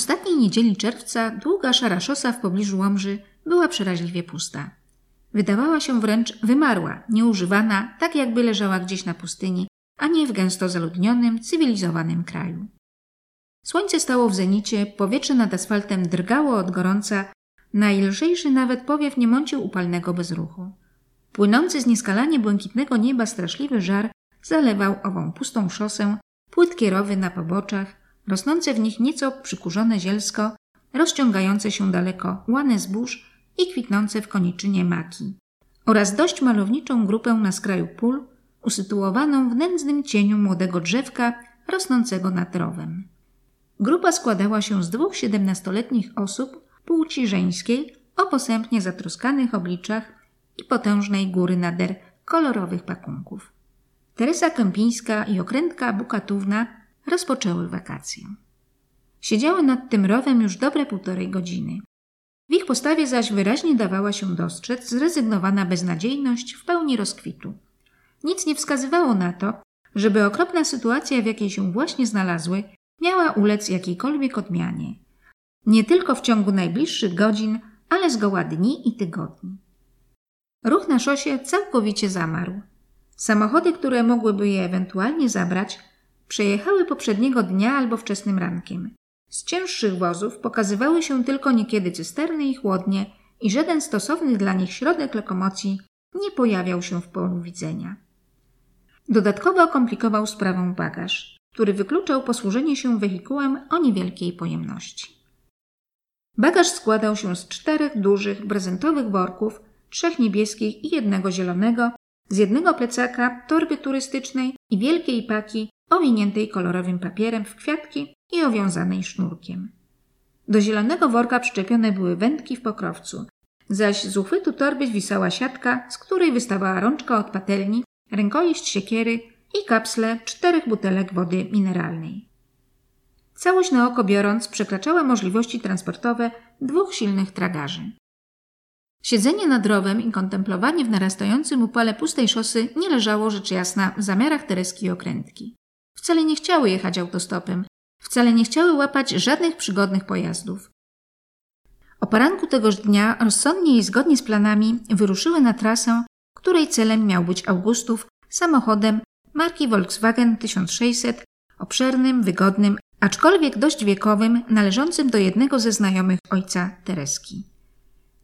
Ostatniej niedzieli czerwca długa szara szosa w pobliżu Łomży była przeraźliwie pusta. Wydawała się wręcz wymarła, nieużywana, tak jakby leżała gdzieś na pustyni, a nie w gęsto zaludnionym, cywilizowanym kraju. Słońce stało w zenicie, powietrze nad asfaltem drgało od gorąca, najlżejszy nawet powiew nie mącił upalnego bezruchu. Płynący z nieskalanie błękitnego nieba straszliwy żar zalewał ową pustą szosę, płytkie rowy na poboczach, rosnące w nich nieco przykurzone zielsko, rozciągające się daleko łane zbóż i kwitnące w koniczynie maki oraz dość malowniczą grupę na skraju pól, usytuowaną w nędznym cieniu młodego drzewka rosnącego nad rowem. Grupa składała się z dwóch siedemnastoletnich osób płci żeńskiej o posępnie zatroskanych obliczach i potężnej góry nader kolorowych pakunków. Teresa Kępińska i okrętka Bukatówna rozpoczęły wakacje. Siedziały nad tym rowem już dobre półtorej godziny. W ich postawie zaś wyraźnie dawała się dostrzec zrezygnowana beznadziejność w pełni rozkwitu. Nic nie wskazywało na to, żeby okropna sytuacja, w jakiej się właśnie znalazły, miała ulec jakiejkolwiek odmianie. Nie tylko w ciągu najbliższych godzin, ale zgoła dni i tygodni. Ruch na szosie całkowicie zamarł. Samochody, które mogłyby je ewentualnie zabrać, przejechały poprzedniego dnia albo wczesnym rankiem. Z cięższych wozów pokazywały się tylko niekiedy cysterny i chłodnie i żaden stosowny dla nich środek lokomocji nie pojawiał się w polu widzenia. Dodatkowo komplikował sprawę bagaż, który wykluczał posłużenie się wehikułem o niewielkiej pojemności. Bagaż składał się z czterech dużych, prezentowych worków, trzech niebieskich i jednego zielonego, z jednego plecaka, torby turystycznej i wielkiej paki owiniętej kolorowym papierem w kwiatki i owiązanej sznurkiem. Do zielonego worka przyczepione były wędki w pokrowcu, zaś z uchwytu torby zwisała siatka, z której wystawała rączka od patelni, rękojeść siekiery i kapsle czterech butelek wody mineralnej. Całość na oko biorąc przekraczała możliwości transportowe dwóch silnych tragarzy. Siedzenie nad rowem i kontemplowanie w narastającym upale pustej szosy nie leżało rzecz jasna w zamiarach Tereski i okrętki. Wcale nie chciały jechać autostopem, wcale nie chciały łapać żadnych przygodnych pojazdów. O poranku tegoż dnia rozsądnie i zgodnie z planami wyruszyły na trasę, której celem miał być Augustów samochodem marki Volkswagen 1600, obszernym, wygodnym, aczkolwiek dość wiekowym, należącym do jednego ze znajomych ojca Tereski.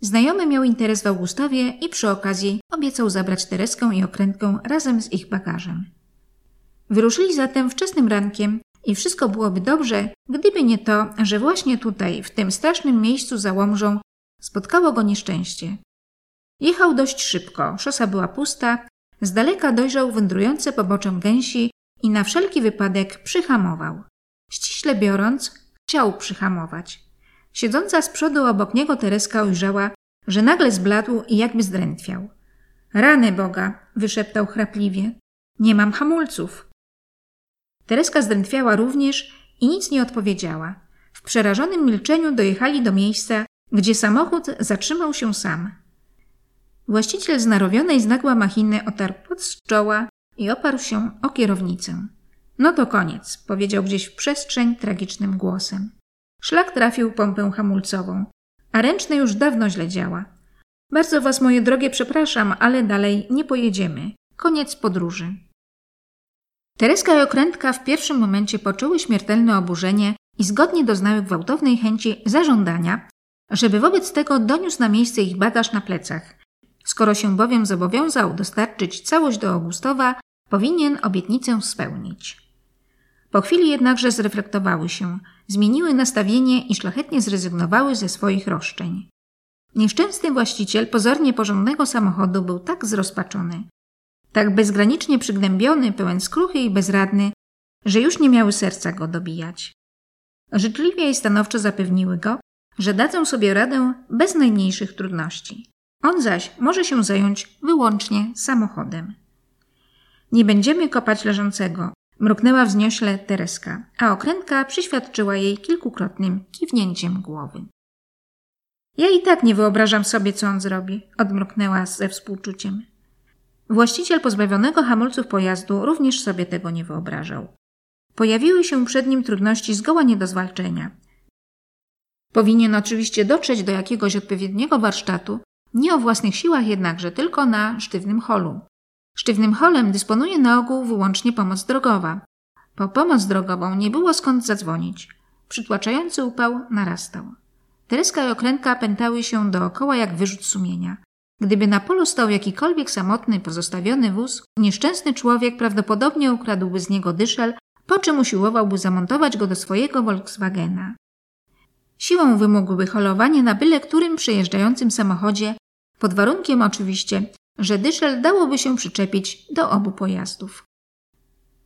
Znajomy miał interes w Augustowie i przy okazji obiecał zabrać Tereskę i okrętkę razem z ich bagażem. Wyruszyli zatem wczesnym rankiem i wszystko byłoby dobrze, gdyby nie to, że właśnie tutaj, w tym strasznym miejscu za Łomżą, spotkało go nieszczęście. Jechał dość szybko, szosa była pusta, z daleka dojrzał wędrujące poboczem gęsi i na wszelki wypadek przyhamował. Ściśle biorąc, chciał przyhamować. Siedząca z przodu obok niego Tereska ujrzała, że nagle zbladł i jakby zdrętwiał. Rany Boga! wyszeptał chrapliwie. Nie mam hamulców. Tereska zdrętwiała również i nic nie odpowiedziała. W przerażonym milczeniu dojechali do miejsca, gdzie samochód zatrzymał się sam. Właściciel znarowionej z nagła machiny otarł pot z czoła i oparł się o kierownicę. No to koniec, powiedział gdzieś w przestrzeń tragicznym głosem. Szlak trafił pompę hamulcową, a ręczna już dawno źle działa. Bardzo was, moje drogie, przepraszam, ale dalej nie pojedziemy. Koniec podróży. Tereska i okrętka w pierwszym momencie poczuły śmiertelne oburzenie i zgodnie doznały gwałtownej chęci zażądania, żeby wobec tego doniósł na miejsce ich bagaż na plecach. Skoro się bowiem zobowiązał dostarczyć całość do Augustowa, powinien obietnicę spełnić. Po chwili jednakże zreflektowały się, zmieniły nastawienie i szlachetnie zrezygnowały ze swoich roszczeń. Nieszczęsny właściciel pozornie porządnego samochodu był tak zrozpaczony, tak bezgranicznie przygnębiony, pełen skruchy i bezradny, że już nie miały serca go dobijać. Życzliwie i stanowczo zapewniły go, że dadzą sobie radę bez najmniejszych trudności. On zaś może się zająć wyłącznie samochodem. Nie będziemy kopać leżącego, mruknęła wzniośle Tereska, a okrętka przyświadczyła jej kilkukrotnym kiwnięciem głowy. Ja i tak nie wyobrażam sobie, co on zrobi, odmruknęła ze współczuciem. Właściciel pozbawionego hamulców pojazdu również sobie tego nie wyobrażał. Pojawiły się przed nim trudności zgoła nie do zwalczenia. Powinien oczywiście dotrzeć do jakiegoś odpowiedniego warsztatu, nie o własnych siłach jednakże, tylko na sztywnym holu. Sztywnym holem dysponuje na ogół wyłącznie pomoc drogowa. Po pomoc drogową nie było skąd zadzwonić. Przytłaczający upał narastał. Tereska i okrętka pętały się dookoła jak wyrzut sumienia. Gdyby na polu stał jakikolwiek samotny, pozostawiony wóz, nieszczęsny człowiek prawdopodobnie ukradłby z niego dyszel, po czym usiłowałby zamontować go do swojego Volkswagena. Siłą wymógłby holowanie na byle którym przejeżdżającym samochodzie, pod warunkiem oczywiście, że dyszel dałoby się przyczepić do obu pojazdów.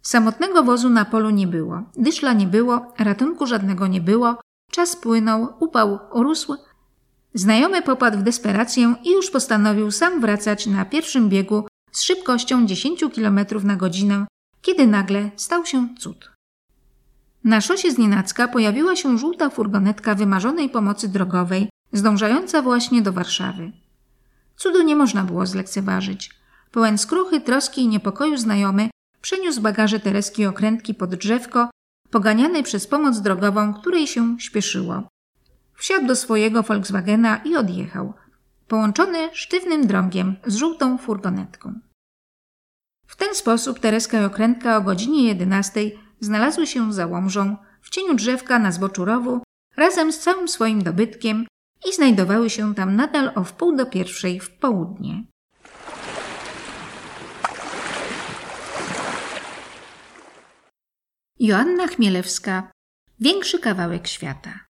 Samotnego wozu na polu nie było, dyszla nie było, ratunku żadnego nie było, czas płynął, upał urósł. Znajomy popadł w desperację i już postanowił sam wracać na pierwszym biegu z szybkością 10 km na godzinę, kiedy nagle stał się cud. Na szosie z Nienacka pojawiła się żółta furgonetka wymarzonej pomocy drogowej, zdążająca właśnie do Warszawy. Cudu nie można było zlekceważyć. Pełen skruchy, troski i niepokoju znajomy przeniósł bagaże Tereski okrętki pod drzewko, poganiany przez pomoc drogową, której się śpieszyło. Wsiadł do swojego Volkswagena i odjechał, połączony sztywnym drągiem z żółtą furgonetką. W ten sposób Tereska i okrętka o godzinie 11 znalazły się za łomżą w cieniu drzewka na zboczu rowu razem z całym swoim dobytkiem i znajdowały się tam nadal o wpół do pierwszej w południe. Joanna Chmielewska Większy kawałek świata